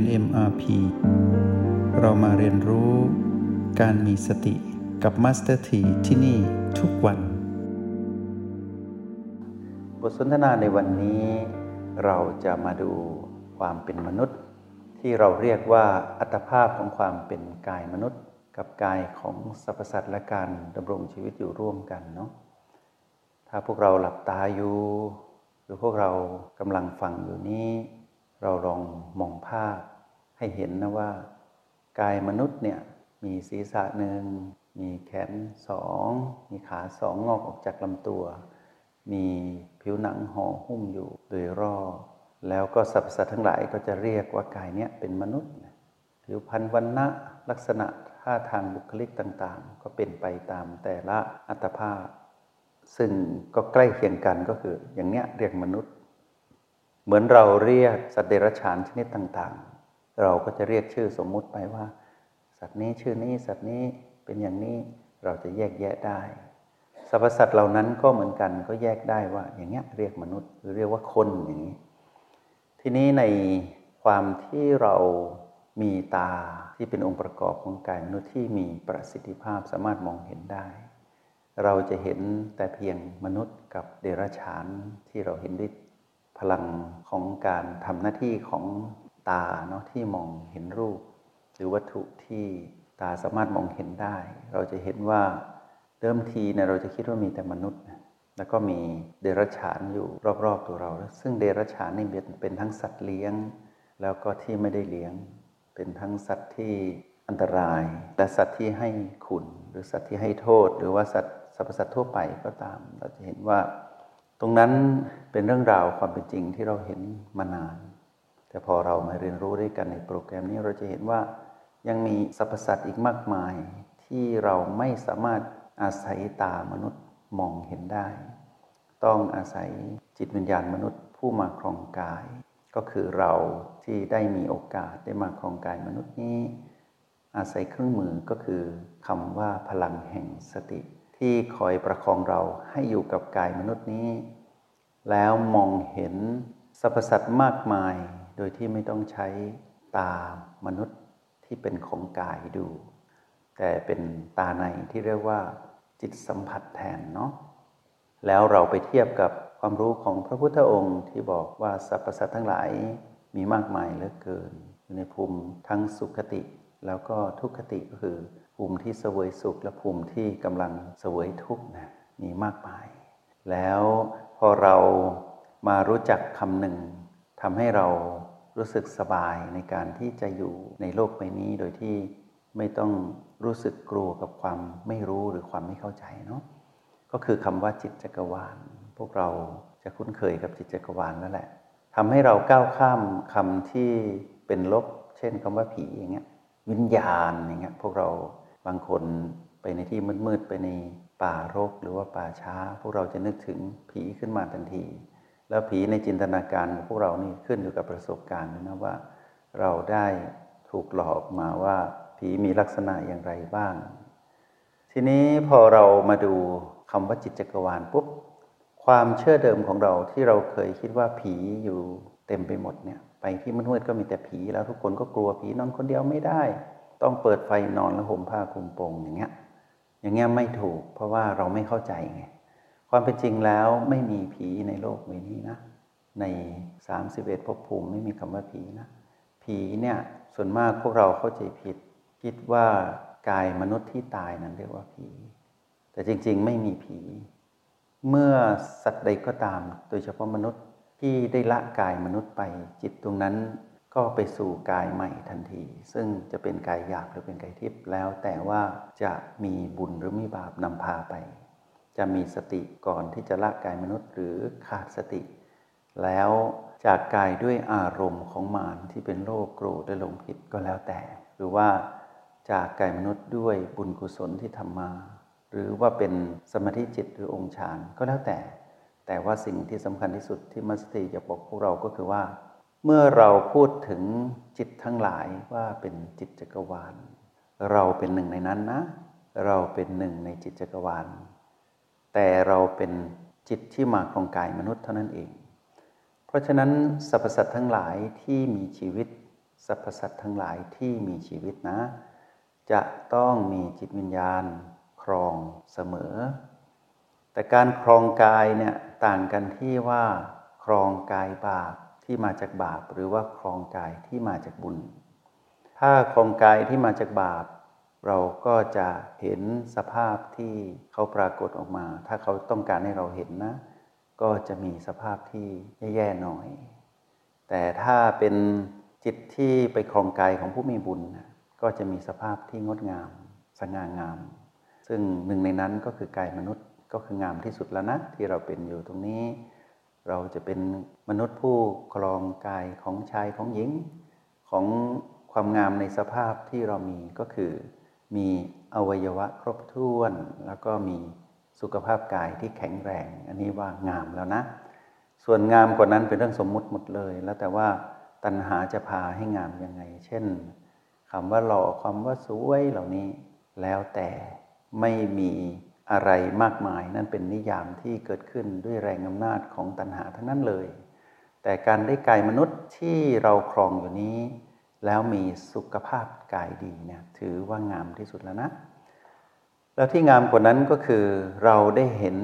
น MRP เรามาเรียนรู้การมีสติกับ Master T ที่ที่นี่ทุกวัน บทสนทนาในวันนี้เราจะมาดูความเป็นมนุษย์ ที่เราเรียกว่าอัตภาพของความเป็นกายมนุษย์ กับกายของสรรพสัตว์และการดำรงชีวิตอยู่ร่วมกันเนาะถ้าพวกเราหลับตาอยู่ หรือพวกเรากำลังฟังอยู่นี้ เราลองมองภาพ ให้เห็นนะว่า กายมนุษย์เนี่ยมีศีรษะหนึ่งมีแขนสองมีขาสองงอกออกจากลำตัว มีผิวหนังห่อหุ้มอยู่โดยรอบแล้วก็สรรพสัตว์ทั้งหลายก็จะเรียกว่ากายเนี้ยเป็นมนุษย์ผิวพรรณวันณะลักษณะท่าทางบุคลิกต่างๆ ก็เป็นไปตามแต่ละอัตภาพ ซึ่งก็ใกล้เคียงกันก็คืออย่างเนี้ยเรียกมนุษย์ เหมือนเราเรียกสัตว์เดรัจฉานชนิดต่างๆ เราก็จะเรียกชื่อสมมุติไปว่า สัตว์นี้ชื่อนี้สัตว์นี้เป็นอย่างนี้เราจะแยกแยะได้สรรพสัตว์เหล่านั้นก็เหมือนกันก็แยกได้ว่า อย่างเงี้ยเรียกมนุษย์หรือเรียกว่าคนอย่างนี้ ทีนี้ในความที่เรามีตาที่เป็นองค์ประกอบของกายมนุษย์ที่มีประสิทธิภาพสามารถมองเห็นได้ เราจะเห็นแต่เพียงมนุษย์กับเดรัจฉานที่เราเห็นด้วยพลังของการทำหน้าที่ของ ตาเนาะที่มองเห็นรูป หรือวัตถุที่ตาสามารถมองเห็นได้ เราจะเห็นว่าเดิมทีเนี่ยเราจะคิดว่ามีแต่มนุษย์แล้วก็มีเดรัจฉานอยู่รอบๆตัวเรา ซึ่งเดรัจฉานนี่เป็นทั้งสัตว์เลี้ยง แล้วก็ที่ไม่ได้เลี้ยง เป็นทั้งสัตว์ที่อันตราย และสัตว์ที่ให้คุณ หรือสัตว์ที่ให้โทษ หรือว่าสัตว์สรรพสัตว์ทั่วไปก็ตาม เราจะเห็นว่า ตรงนั้นเป็นเรื่องราวความเป็นจริงที่เราเห็นมานาน แต่พอเรามาเรียนรู้ด้วยกันในโปรแกรมนี้เราจะเห็นว่ายังมีสรรพสัตว์อีกมากมาย ที่เราไม่สามารถอาศัยตามนุษย์มองเห็นได้ ต้องอาศัยจิตวิญญาณมนุษย์ผู้มาครองกาย ก็คือเราที่ได้มีโอกาสได้มาครองกายมนุษย์นี้ อาศัยเครื่องมือก็คือคำว่าพลังแห่งสติ ที่คอยประคองเราให้อยู่กับกายมนุษย์นี้ แล้วมองเห็นสรรพสัตว์มากมาย โดยที่ไม่ต้องใช้ตามนุษย์ที่เป็นของกายดู แต่เป็นตาในที่เรียกว่าจิตสัมผัสแทนเนาะแล้วเราไปเทียบกับความรู้ของพระพุทธองค์ที่บอกว่าสรรพสัตว์ทั้งหลายมีมากมายเหลือเกิน อยู่ในภูมิทั้งสุขติ แล้วก็ทุกขติก็คือ ภูมิที่เสวยสุขและภูมิที่กำลังเสวยทุกข์นะมีมากมาย แล้วพอเรามารู้จักคำหนึ่งทำให้เรา รู้สึกสบายในการที่จะอยู่ในโลกใบนี้โดยที่ไม่ต้องรู้สึกกลัวกับความไม่รู้หรือความไม่เข้าใจเนาะก็คือคำว่าจิตจักรวาล พวกเราจะคุ้นเคยกับจิตจักรวาลแล้วแหละทำให้เราก้าวข้ามคำที่เป็นลบ เช่นคำว่าผีอย่างเงี้ยวิญญาณอย่างเงี้ยพวกเราบางคนไปในที่มืดๆไปในป่ารกหรือว่าป่าช้า พวกเราจะนึกถึงผีขึ้นมาทันที แล้วผีในจินตนาการของพวกเรานี่ขึ้นอยู่กับประสบการณ์นะว่า เราได้ถูกหลอกมาว่าผีมีลักษณะอย่างไรบ้าง ทีนี้พอเรามาดูคำว่าจิตจักรวาลปุ๊บความเชื่อเดิมของเราที่เราเคยคิดว่าผีอยู่เต็มไปหมดเนี่ยไปที่มืดๆก็มีแต่ผีแล้วทุกคนก็กลัวผีนอนคนเดียวไม่ได้ ต้องเปิดไฟนอนแล้วห่มผ้าคลุมโปงอย่างเงี้ยอย่างเงี้ยไม่ถูก เพราะว่าเราไม่เข้าใจไง ความเป็นจริงแล้วไม่มีผีในโลกใบนี้นะ ใน 31ภพภูมิไม่มีคำว่าผีนะ ผีเนี่ยส่วนมากพวกเราเข้าใจผิด คิดว่ากายมนุษย์ที่ตายนั้นเรียกว่าผี แต่จริงๆไม่มีผี เมื่อสัตว์ใดก็ตาม โดยเฉพาะมนุษย์ที่ได้ละกายมนุษย์ไป จิตตรงนั้นก็ไปสู่กายใหม่ทันที ซึ่งจะเป็นกายหยาบหรือเป็นกายทิพย์แล้วแต่ว่าจะมีบุญหรือมีบาปนำพาไป จะมีสติก่อนที่จะละกายมนุษย์หรือขาดสติ แล้วจากกายด้วยอารมณ์ของมารที่เป็นโรคโกรธและหลงผิดก็แล้วแต่ หรือว่าจากกายมนุษย์ด้วยบุญกุศลที่ทำมา หรือว่าเป็นสมาธิจิตหรือองค์ฌานก็แล้วแต่ แต่ว่าสิ่งที่สำคัญที่สุดที่มัสตีจะบอกพวกเราก็คือว่า เมื่อเราพูดถึงจิตทั้งหลายว่าเป็นจิตจักรวาล เราเป็นหนึ่งในนั้นนะ เราเป็นหนึ่งในจิตจักรวาล แต่เราเป็นจิตที่มาครองกายมนุษย์เท่านั้นเอง เพราะฉะนั้นสรรพสัตว์ทั้งหลายที่มีชีวิตสรรพสัตว์ทั้งหลายที่มีชีวิตนะ จะต้องมีจิตวิญญาณครองเสมอ แต่การครองกายเนี่ยต่างกันที่ว่าครองกายบาปที่มาจากบาป หรือว่าครองกายที่มาจากบุญ ถ้าครองกายที่มาจากบาป เราก็จะเห็นสภาพที่เขาปรากฏออกมา ถ้าเขาต้องการให้เราเห็นนะ ก็จะมีสภาพที่แย่ๆหน่อย แต่ถ้าเป็นจิตที่ไปครองกายของผู้มีบุญ ก็จะมีสภาพที่งดงาม สง่างาม ซึ่งหนึ่งในนั้นก็คือกายมนุษย์ก็คืองามที่สุดแล้วนะ ที่เราเป็นอยู่ตรงนี้ เราจะเป็นมนุษย์ผู้ครองกายของชายของหญิง ของความงามในสภาพที่เรามีก็คือ มีอวัยวะครบถ้วน แล้วก็มีสุขภาพกายที่แข็งแรง อันนี้ว่างามแล้วนะ ส่วนงามกว่านั้นเป็นเรื่องสมมุติหมดเลย แล้วแต่ว่าตัณหาจะพาให้งามยังไง เช่นคำว่าหล่อความว่าสวยเหล่านี้ แล้วแต่ไม่มีอะไรมากมาย นั่นเป็นนิยามที่เกิดขึ้นด้วยแรงอำนาจของตัณหาทั้งนั้นเลย แต่การได้กายมนุษย์ที่เราครองอยู่นี้ แล้วมีสุขภาพกายดีเนี่ยถือว่างามที่สุดแล้วนะ แล้วที่งามกว่านั้นก็คือ เราได้เห็น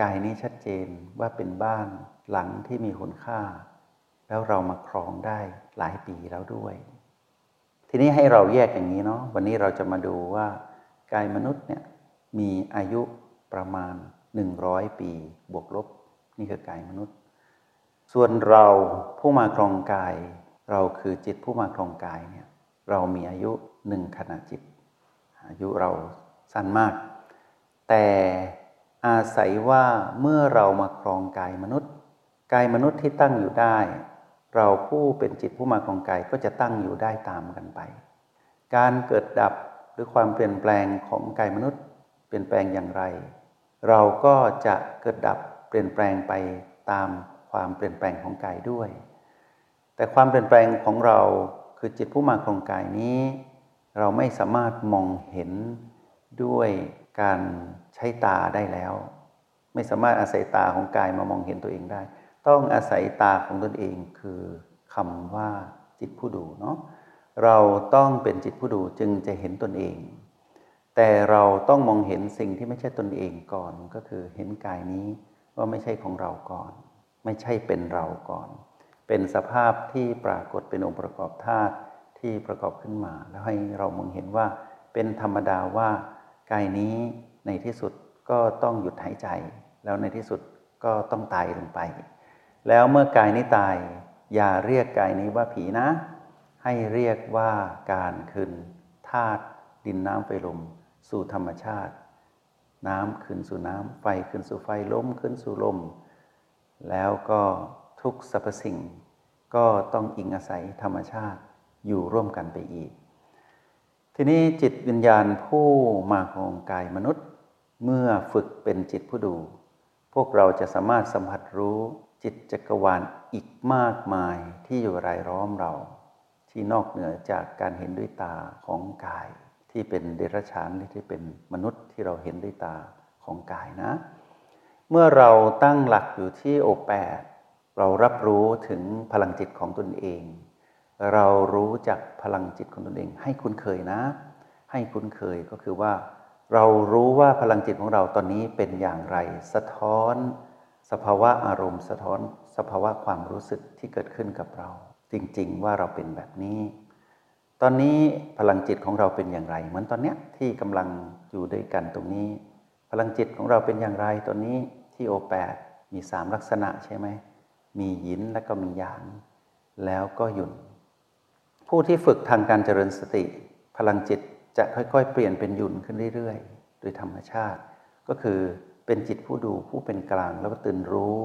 กายนี้ชัดเจนว่าเป็นบ้านหลังที่มีคุณค่า แล้วเรามาครองได้หลายปีแล้วด้วย ทีนี้ให้เราแยกอย่างนี้เนาะวันนี้เราจะมาดูว่ากายมนุษย์เนี่ยมีอายุประมาณ 100 ปี บวกลบ นี่คือกายมนุษย์ ส่วนเราผู้มาครองกาย เราคือจิตผู้มาครองกายเนี่ยเรามีอายุหนึ่งขณะจิต อายุเราสั้นมาก แต่อาศัยว่าเมื่อเรามาครองกายมนุษย์ กายมนุษย์ที่ตั้งอยู่ได้ เราผู้เป็นจิตผู้มาครองกายก็จะตั้งอยู่ได้ตามกันไป การเกิดดับหรือความเปลี่ยนแปลงของกายมนุษย์ เปลี่ยนแปลงอย่างไร เราก็จะเกิดดับเปลี่ยนแปลงไปตามความเปลี่ยนแปลงของกายด้วย แต่ความเปลี่ยนแปลงของเราคือจิตผู้มาครองกายนี้ เราไม่สามารถมองเห็นด้วยการใช้ตาได้แล้ว ไม่สามารถอาศัยตาของกายมามองเห็นตัวเองได้ ต้องอาศัยตาของตนเองคือคำว่าจิตผู้ดูเนาะเราต้องเป็นจิตผู้ดูจึงจะเห็นตนเอง แต่เราต้องมองเห็นสิ่งที่ไม่ใช่ตนเองก่อนก็คือเห็นกายนี้ว่าไม่ใช่ของเราก่อน ไม่ใช่เป็นเราก่อน เป็นสภาพที่ปรากฏเป็นองค์ประกอบธาตุที่ประกอบขึ้นมา แล้วให้เรามองเห็นว่าเป็นธรรมดาว่ากายนี้ในที่สุดก็ต้องหยุดหายใจ แล้วในที่สุดก็ต้องตายลงไป แล้วเมื่อกายนี้ตาย อย่าเรียกกายนี้ว่าผีนะ ให้เรียกว่าการคืนธาตุดินน้ำไฟลมสู่ธรรมชาติ น้ำคืนสู่น้ำไฟคืนสู่ไฟลมคืนสู่ลม แล้วก็ ทุกสรรพสิ่ง ก็ต้องอิงอาศัยธรรมชาติอยู่ร่วมกันไปอีก ทีนี้จิตวิญญาณผู้มาของกายมนุษย์ เมื่อฝึกเป็นจิตผู้ดู พวกเราจะสามารถสัมผัสรู้จิตจักรวาลอีกมากมายที่อยู่รายล้อมเรา ที่นอกเหนือจากการเห็นด้วยตาของกาย ที่เป็นเดรัจฉานที่เป็นมนุษย์ที่เราเห็นด้วยตาของกายนะ เมื่อเราตั้งหลักอยู่ที่โอแปด เรารับรู้ถึงพลังจิตของตนเอง เรารู้จักพลังจิตของตนเอง ให้คุ้นเคยนะ ให้คุ้นเคยก็คือว่า เรารู้ว่าพลังจิตของเราตอนนี้เป็นอย่างไร สะท้อน สภาวะอารมณ์ สะท้อน สภาวะความรู้สึกที่เกิดขึ้นกับเรา จริงๆ ว่าเราเป็นแบบนี้ ตอนนี้พลังจิตของเราเป็นอย่างไร เหมือนตอนเนี้ยที่กำลังอยู่ด้วยกันตรงนี้ พลังจิตของเราเป็นอย่างไรตอนนี้ที่โอแปดมีสามลักษณะใช่ไหม มียินและก็มีหยาง แล้วก็หยุนผู้ที่ฝึกทางการเจริญสติ พลังจิตจะค่อยๆ เปลี่ยนเป็นหยุนขึ้นเรื่อยๆ โดยธรรมชาติ ก็คือเป็นจิตผู้ดูผู้เป็นกลางแล้วก็ตื่นรู้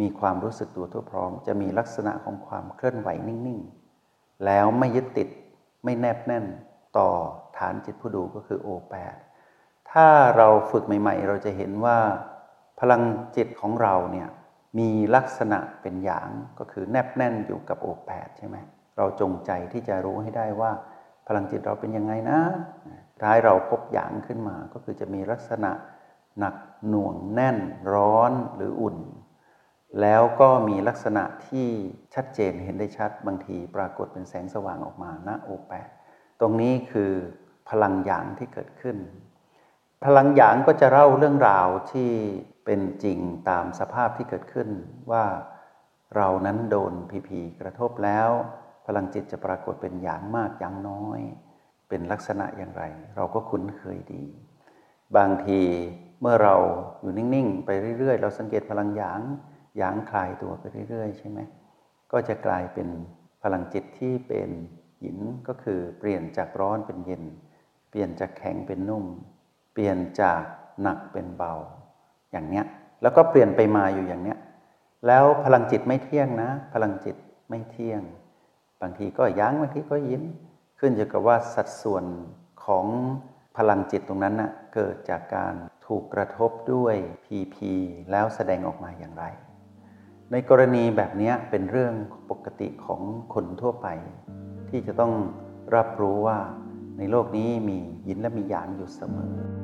มีความรู้สึกตัวทั่วพร้อม จะมีลักษณะของความเคลื่อนไหวนิ่งๆ แล้วไม่ยึดติดไม่แนบแน่นต่อฐานจิตผู้ดูก็คือโอแปดถ้าเราฝึกใหม่ ๆ เราจะเห็นว่าพลังจิตของเราเนี่ย มีลักษณะเป็นอย่างก็คือแนบแน่นอยู่กับโอแปดใช่ไหมเราจงใจที่จะรู้ให้ได้ว่า พลังจิตเราเป็นยังไงนะท้ายเราพบอย่างขึ้นมา ก็คือจะมีลักษณะหนักหน่วงแน่นร้อนหรืออุ่น แล้วก็มีลักษณะที่ชัดเจนเห็นได้ชัดบางทีปรากฏเป็นแสงสว่างออกมาณโอแปดตรงนี้คือพลังหยางที่เกิดขึ้น พลังหยางก็จะเล่าเรื่องราวที่ เป็นจริงตามสภาพที่เกิดขึ้นว่าเรานั้นโดนพีพีกระทบแล้ว พลังจิตจะปรากฏเป็นอย่างมากอย่างน้อย เป็นลักษณะอย่างไร เราก็คุ้นเคยดี บางทีเมื่อเราอยู่นิ่งๆ ไปเรื่อย ๆ เราสังเกตพลังหยางหยางคลายตัวไปเรื่อย ๆ ใช่ไหมก็จะกลายเป็นพลังจิตที่เป็นหินก็คือเปลี่ยนจากร้อนเป็นเย็น เปลี่ยนจากแข็งเป็นนุ่ม เปลี่ยนจากหนักเป็นเบา อย่างเนี้ยแล้วก็เปลี่ยนไปมาอยู่อย่างเนี้ยแล้วพลังจิตไม่เที่ยงนะ พลังจิตไม่เที่ยง บางทีก็ยั้งบางทีก็ยิ้ม ขึ้นอยู่กับว่าสัดส่วนของพลังจิตตรงนั้นนะ่ะเกิดจากการถูกกระทบด้วยพีพีแล้วแสดงออกมาอย่างไร ในกรณีแบบนี้เป็นเรื่องปกติของคนทั่วไป ที่จะต้องรับรู้ว่าในโลกนี้มียินและมีหยางอยู่เสมอ